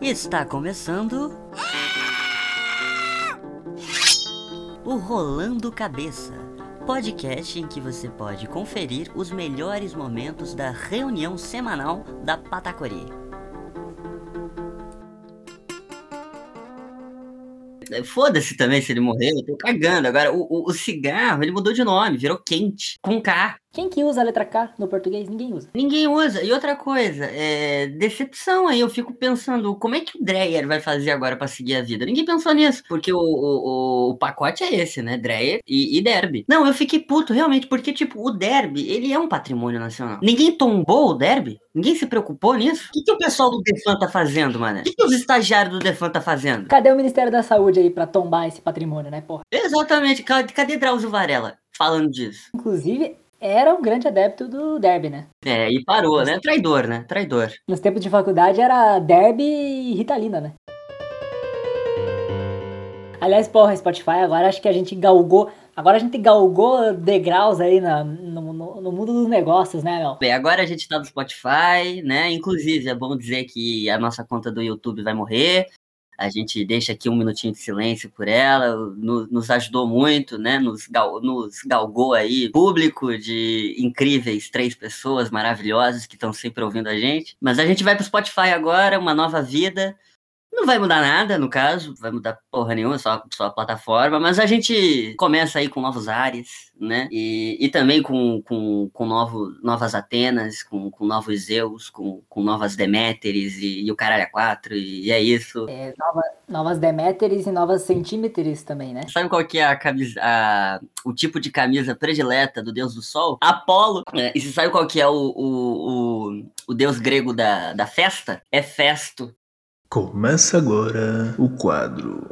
Está começando. O Rolando Cabeça podcast em que você pode conferir os melhores momentos da reunião semanal da Patacori. Foda-se também se ele morrer, eu tô cagando. Agora, o, o, o, cigarro, ele mudou de nome, virou quente, com K. Quem que usa a letra K no português? Ninguém usa. Ninguém usa. E outra coisa, é decepção aí. Eu fico pensando, como é que o Dreyer vai fazer agora para seguir a vida? Ninguém pensou nisso, porque o, o, o pacote é esse, né? Dreyer e, e, Derby. Não, eu fiquei puto, realmente, porque, tipo, o Derby, ele é um patrimônio nacional. Ninguém tombou o Derby? Ninguém se preocupou nisso? O que, que o pessoal do Defan tá fazendo, mano? O que, que os estagiários do Defan tá fazendo? Cadê o Ministério da Saúde aí pra tombar esse patrimônio, né, porra? Exatamente. Cadê Drauzio Varela falando disso? Inclusive, era um grande adepto do derby, né? É, e parou, né? Traidor, né? Traidor. Nos tempos de faculdade era derby e Ritalina, né? Aliás, porra, Spotify, agora acho que a gente galgou. Agora a gente galgou degraus aí na, no, no, no, mundo dos negócios, né, Mel? Bem, agora a gente tá no Spotify, né? Inclusive, é bom dizer que a nossa conta do YouTube vai morrer a gente deixa aqui um minutinho de silêncio por ela, no, nos ajudou muito, né? Nos, gal, nos galgou aí público de incríveis três pessoas maravilhosas que estão sempre ouvindo a gente. Mas a gente vai pro Spotify agora, uma nova vida. Não vai mudar nada, no caso, vai mudar porra nenhuma, só, só a plataforma, mas a gente começa aí com novos ares, né? E, e também com, com, com novo, novas Atenas, com, com novos Zeus, com, com novas Deméteres e, e o caralho a quatro, e, e é isso. É, nova, novas Deméteres e novas centímetros também, né? Sabe qual que é a camisa, a, o tipo de camisa predileta do deus do sol? Apolo. É, e você sabe qual que é o, o, o, o deus grego da, da festa? É Festo. Começa agora o quadro.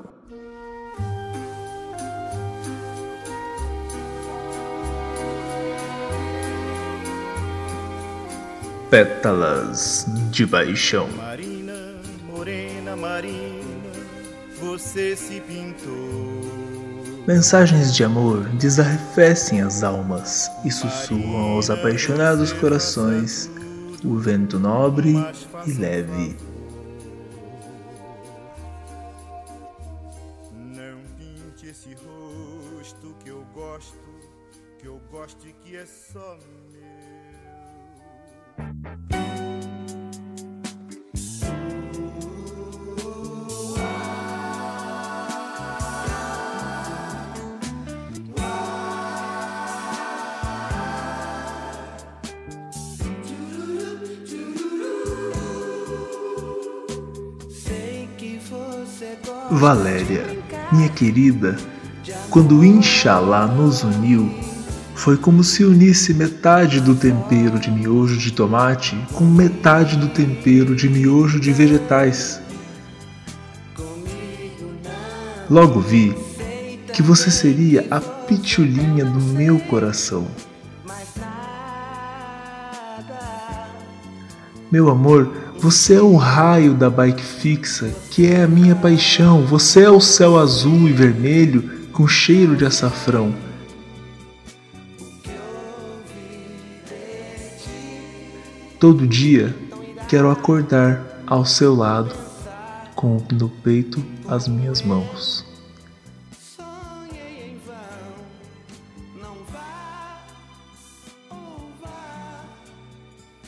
Pétalas de paixão. Marina, morena Marina, você se pintou. Mensagens de amor desarrefecem as almas e sussurram aos apaixonados corações o vento nobre e leve Valéria, minha querida, quando Inxalá nos uniu, foi como se unisse metade do tempero de miojo de tomate com metade do tempero de miojo de vegetais. Logo vi que você seria a pitulinha do meu coração. Meu amor, você é o raio da bike fixa, que é a minha paixão. Você é o céu azul e vermelho com cheiro de açafrão. Todo dia quero acordar ao seu lado, com no peito as minhas mãos.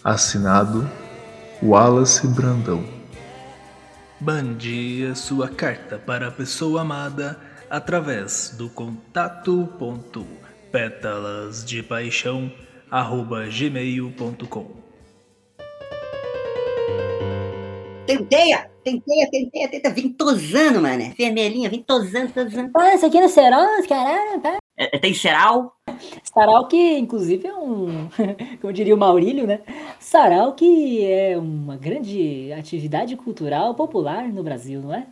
Assinado Wallace Brandão. Bande sua carta para a pessoa amada através do contato ponto pétalas de paixão arroba gmail.com Tenteia, tenteia, tenteia, tenteia. Vim tosando, mano. Vermelhinha, vim tosando, tosando. Ah, isso aqui é no Serol, caralho, tá? É, tem Serol? Sarau que, inclusive, é um, como diria o Maurílio, né? Sarau que é uma grande atividade cultural popular no Brasil, não é?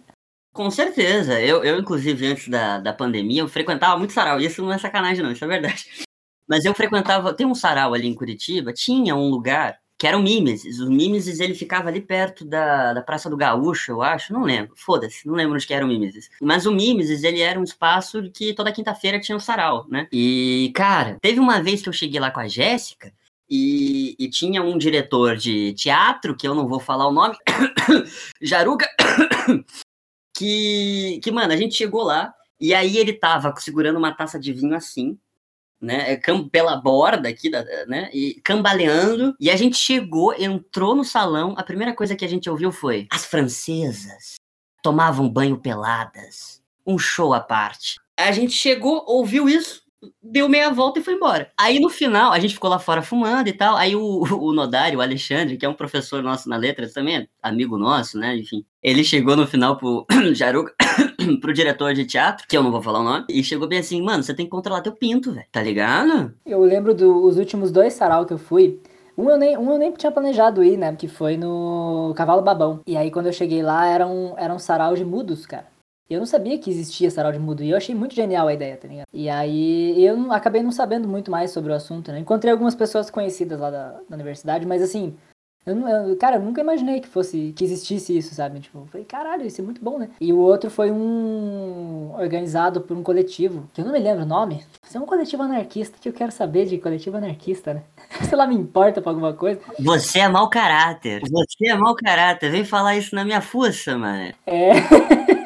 Com certeza. Eu, eu inclusive, antes da, da pandemia, eu frequentava muito sarau. Isso não é sacanagem, não, isso é verdade. Mas eu frequentava. Tem um sarau ali em Curitiba, tinha um lugar que era o Mimesis. O Mimesis, ele ficava ali perto da, da Praça do Gaúcho, eu acho, não lembro, foda-se, não lembro onde que era o Mimesis. Mas o Mimesis, ele era um espaço que toda quinta-feira tinha um sarau, né? E, cara, teve uma vez que eu cheguei lá com a Jéssica, E, e, tinha um diretor de teatro, que eu não vou falar o nome, Jaruga, que, que, mano, a gente chegou lá, e aí ele tava segurando uma taça de vinho assim, né, é, pela borda aqui, né, e cambaleando, e a gente chegou, entrou no salão, a primeira coisa que a gente ouviu foi, as francesas tomavam banho peladas, um show à parte. A gente chegou, ouviu isso, deu meia volta e foi embora. Aí no final, a gente ficou lá fora fumando e tal. Aí o, o Nodário, o Alexandre, que é um professor nosso na letras também, amigo nosso, né? Enfim. Ele chegou no final pro Jaruga, pro diretor de teatro, que eu não vou falar o nome, e chegou bem assim, mano, você tem que controlar teu pinto, velho. Tá ligado? Eu lembro dos últimos dois sarau que eu fui. Um eu, nem, um eu nem tinha planejado ir, né? Que foi no Cavalo Babão. E aí quando eu cheguei lá, era um, era um sarau de mudos, cara. Eu não sabia que existia sarau de mudo. E eu achei muito genial a ideia, tá ligado? E aí eu acabei não sabendo muito mais sobre o assunto, né? Encontrei algumas pessoas conhecidas lá da, da universidade, mas assim, eu, eu, cara, eu nunca imaginei que fosse, que existisse isso, sabe? Tipo, eu falei, caralho, isso é muito bom, né? E o outro foi um organizado por um coletivo, que eu não me lembro o nome. Mas é um coletivo anarquista que eu quero saber de coletivo anarquista, né? Sei lá, me importa pra alguma coisa. Você é mau caráter. Você é mau caráter. Vem falar isso na minha fuça, mano. É.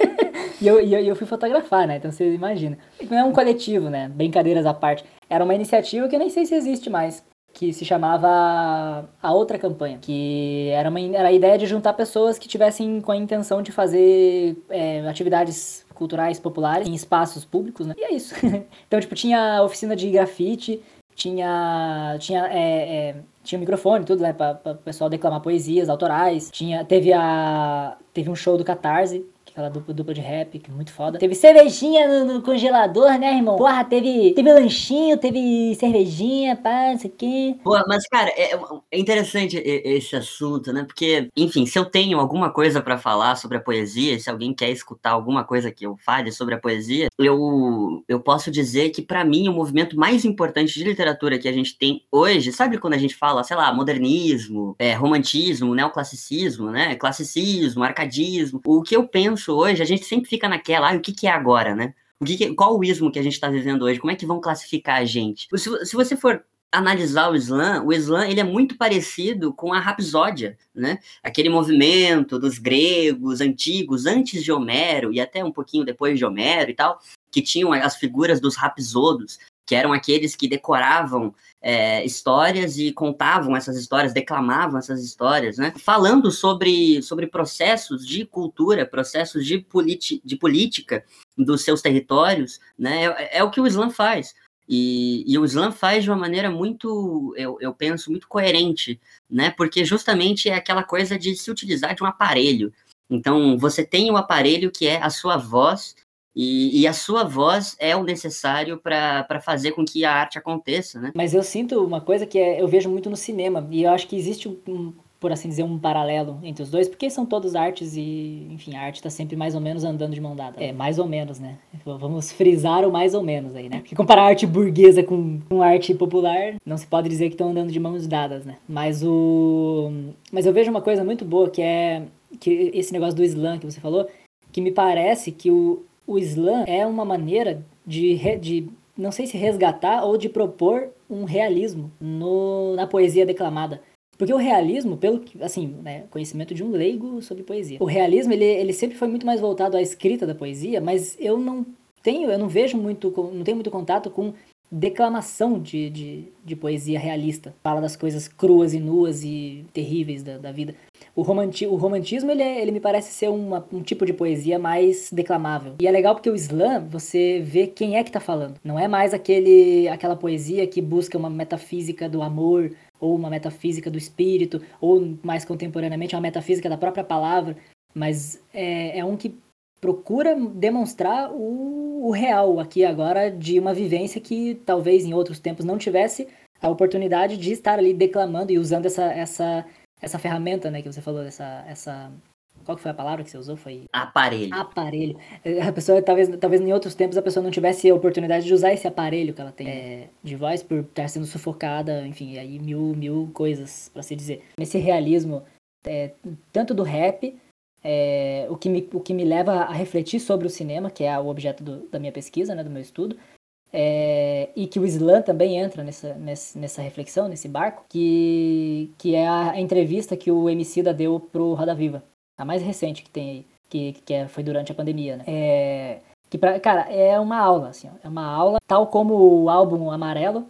E eu, eu, eu, fui fotografar, né? Então você imagina. Não é um coletivo, né? Brincadeiras à parte. Era uma iniciativa que eu nem sei se existe mais. Que se chamava A Outra Campanha. Que era, uma, era a ideia de juntar pessoas que tivessem com a intenção de fazer é, atividades culturais populares em espaços públicos, né? E é isso. então, tipo, tinha oficina de grafite, tinha tinha é, é, tinha microfone tudo né para o pessoal declamar poesias autorais tinha teve a teve um show do Catarse Aquela dupla, dupla de rap, que é muito foda. Teve cervejinha no, no, congelador, né, irmão? Porra, teve, teve lanchinho, teve cervejinha, pá, não sei o quê. Pô, mas, cara, é, é interessante esse assunto, né? Porque, enfim, se eu tenho alguma coisa para falar sobre a poesia, se alguém quer escutar alguma coisa que eu fale sobre a poesia, eu, eu posso dizer que, para mim, o movimento mais importante de literatura que a gente tem hoje, sabe quando a gente fala, sei lá, modernismo, é, romantismo, neoclassicismo, né? Classicismo, arcadismo. O que eu penso penso hoje, a gente sempre fica naquela, ah, o que, que é agora, né? O que, que qual o ismo que a gente está vivendo hoje? Como é que vão classificar a gente? Se, se você for analisar o Islã, o Islã ele é muito parecido com a Rapsódia, né? Aquele movimento dos gregos antigos, antes de Homero e até um pouquinho depois de Homero e tal, que tinham as figuras dos rapsodos, que eram aqueles que decoravam é, histórias e contavam essas histórias, declamavam essas histórias, né? Falando sobre, sobre processos de cultura, processos de, de política dos seus territórios, né? É, é, o que o Islã faz. E, e, o Islã faz de uma maneira muito, eu, eu penso, muito coerente, né? Porque justamente é aquela coisa de se utilizar de um aparelho. Então, você tem o um aparelho que é a sua voz, e, e, a sua voz é o necessário para fazer com que a arte aconteça, né? Mas eu sinto uma coisa que é, eu vejo muito no cinema, e eu acho que existe um, por assim dizer, um paralelo entre os dois, porque são todos artes e, enfim, a arte está sempre mais ou menos andando de mão dada. É, mais ou menos, né? Vamos frisar o mais ou menos aí, né? Porque comparar arte burguesa com, com arte popular, não se pode dizer que estão andando de mãos dadas, né? Mas o... Mas eu vejo uma coisa muito boa, que é que esse negócio do slam que você falou, que me parece que o, o Islã é uma maneira de, de não sei se resgatar ou de propor um realismo no, na poesia declamada. Porque o realismo, pelo que, assim, né, conhecimento de um leigo sobre poesia. O realismo, ele, ele sempre foi muito mais voltado à escrita da poesia, mas eu não tenho, eu não vejo muito, não tenho muito contato com declamação de, de, de poesia realista. Fala das coisas cruas e nuas e terríveis da, da vida. O, romanti o romantismo, ele, é, ele me parece ser uma, um tipo de poesia mais declamável. E é legal porque o slam, você vê quem é que tá falando. Não é mais aquele, aquela poesia que busca uma metafísica do amor, ou uma metafísica do espírito, ou mais contemporaneamente uma metafísica da própria palavra. Mas é, é um que procura demonstrar o, o real aqui agora de uma vivência que talvez em outros tempos não tivesse a oportunidade de estar ali declamando e usando essa, essa essa ferramenta, né, que você falou, essa, essa qual que foi a palavra que você usou? Foi aparelho. Aparelho. A pessoa talvez, talvez em outros tempos a pessoa não tivesse a oportunidade de usar esse aparelho que ela tem é, de voz por estar sendo sufocada, enfim, aí mil mil coisas para se dizer. Esse realismo é, tanto do rap, é, o que me o que me leva a refletir sobre o cinema, que é o objeto do, da minha pesquisa, né, do meu estudo, É, e que o Slam também entra nessa, nessa, reflexão, nesse barco, que, que é a, entrevista que o Emicida deu pro Roda Viva, a mais recente que tem aí, que, que é, foi durante a pandemia, né? É, que pra, cara, é uma aula, assim, ó, é uma aula, tal como o álbum Amarelo,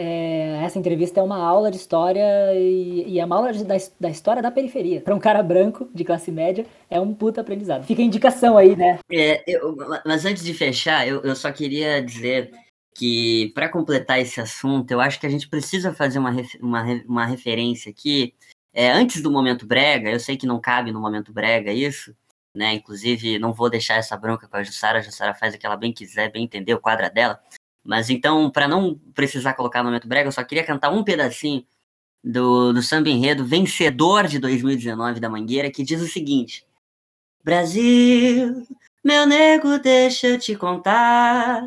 é, essa entrevista é uma aula de história e, e é uma aula de, da, da, história da periferia. Para um cara branco, de classe média, é um puta aprendizado. Fica a indicação aí, né? É, eu, mas antes de fechar, eu, eu só queria dizer que, para completar esse assunto, eu acho que a gente precisa fazer uma, uma, uma referência aqui. É, antes do momento brega, eu sei que não cabe no momento brega isso, né? Inclusive, não vou deixar essa bronca com a Jussara. A Jussara faz o que ela bem quiser, bem entender, o quadro dela. Mas então, para não precisar colocar no momento brega, eu só queria cantar um pedacinho do, do samba enredo vencedor de 2019 da Mangueira, que diz o seguinte: Brasil, meu nego, deixa eu te contar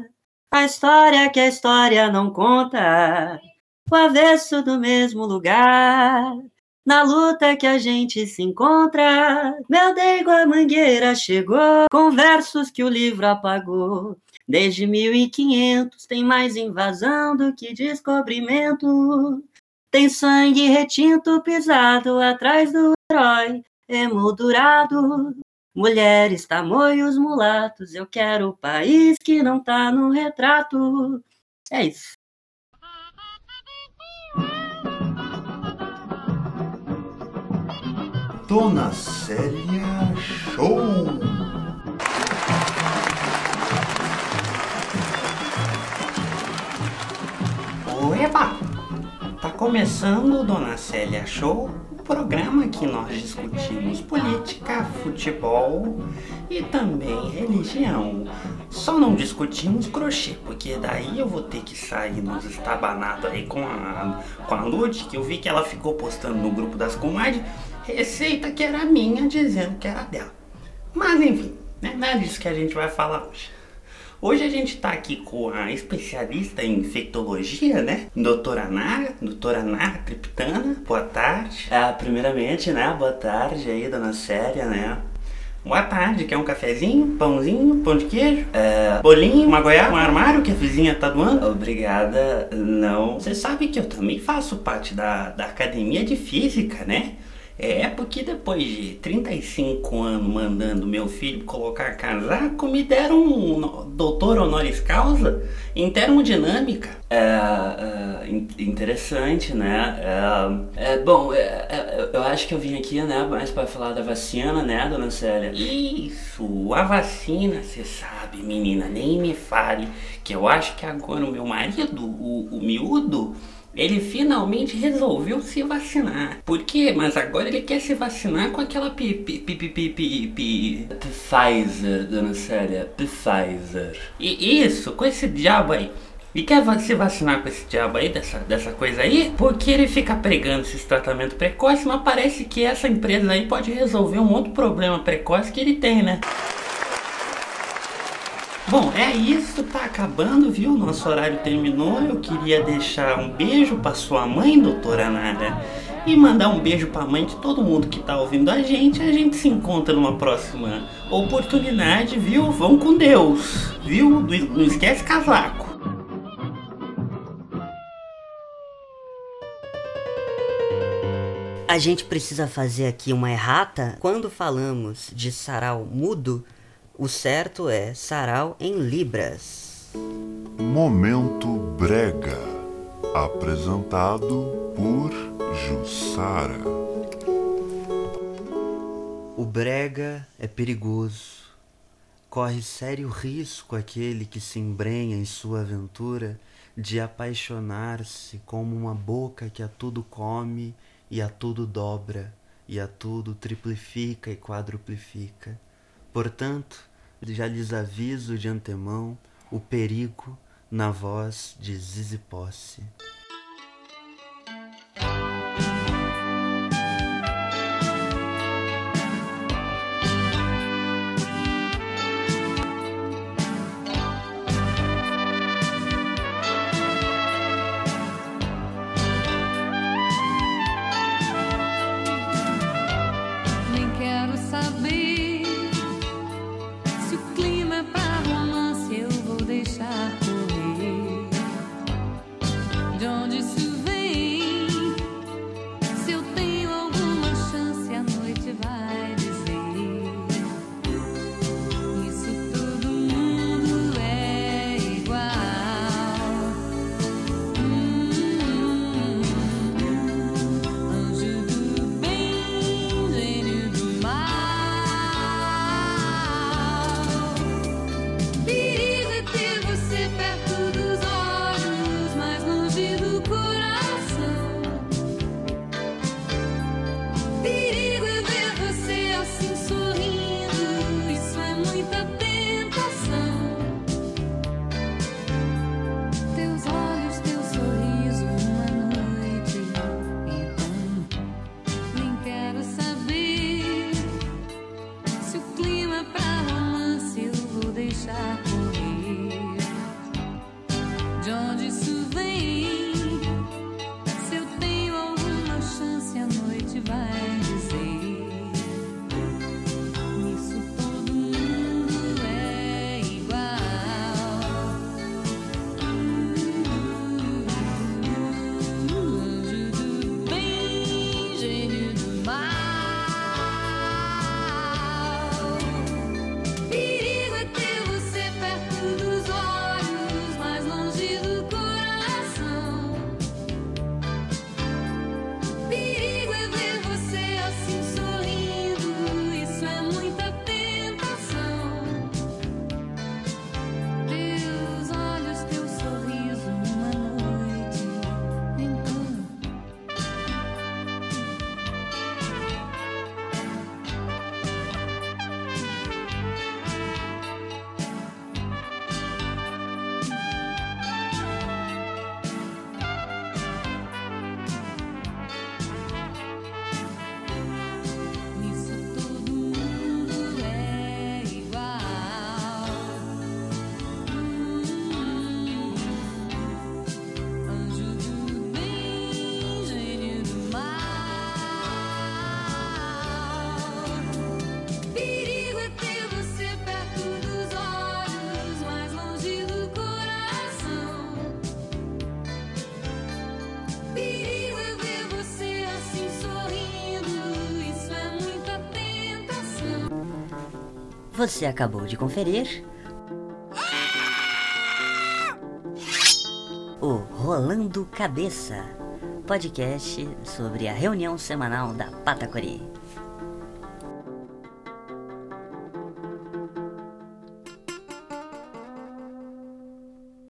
a história que a história não conta, o avesso do mesmo lugar. Na luta que a gente se encontra, meu Deus, a mangueira chegou, com versos que o livro apagou. Desde 1500 tem mais invasão do que descobrimento. Tem sangue retinto pisado atrás do herói emoldurado. Mulheres, tamoios, mulatos, eu quero o país que não tá no retrato. É isso. Dona Célia Show! Eba! Tá começando, Dona Célia Show, o programa que nós discutimos política, futebol e também religião. Só não discutimos crochê, porque daí eu vou ter que sair nos estabanados aí com a, com a que eu vi que ela ficou postando no grupo das comadres, receita que era minha, dizendo que era dela. Mas enfim, né? não é disso que a gente vai falar hoje. Hoje a gente está aqui com a especialista em infectologia, né? Doutora Nara, doutora Nara Criptana. Boa tarde. Ah, primeiramente, né? Boa tarde aí, dona Séria, né? Boa tarde, quer um cafezinho, pãozinho, pão de queijo, é, bolinho, uma goiaba, um armário que a vizinha tá doando? Obrigada, não. Você sabe que eu também faço parte da, da academia de física, né? É porque depois de 35 anos mandando meu filho colocar casaco, me deram um doutor honoris causa em termodinâmica. É, é interessante, né? É, é bom, é, é, eu acho que eu vim aqui, né, mais para falar da vacina, né, dona Célia? Isso, a vacina, você sabe, menina, nem me fale, que eu acho que agora o meu marido, o, o miúdo, ele finalmente resolveu se vacinar. Por quê? Mas agora ele quer se vacinar com aquela pi, pi, pi, pi, pi, pi, pi Pfizer, dona Célia, Pfizer. E isso, com esse diabo aí. E quer se vacinar com esse diabo aí, dessa, dessa coisa aí? Porque ele fica pregando esse tratamento precoce, mas parece que essa empresa aí pode resolver um outro problema precoce que ele tem, né? Bom, é isso, tá acabando, viu? Nosso horário terminou. Eu queria deixar um beijo para sua mãe, doutora Nara, e mandar um beijo para a mãe de todo mundo que tá ouvindo a gente. A gente se encontra numa próxima oportunidade, viu? Vão com Deus, viu? Não esquece casaco. A gente precisa fazer aqui uma errata quando falamos de sarau mudo o certo é sarau em libras. Momento Brega, apresentado por Jussara. O brega é perigoso. Corre sério risco aquele que se embrenha em sua aventura de apaixonar-se como uma boca que a tudo come e a tudo dobra e a tudo triplifica e quadruplifica. Portanto, já lhes aviso de antemão o perigo na voz de Zizi Posse. Você acabou de conferir o Rolando Cabeça, podcast sobre a reunião semanal da Patacori.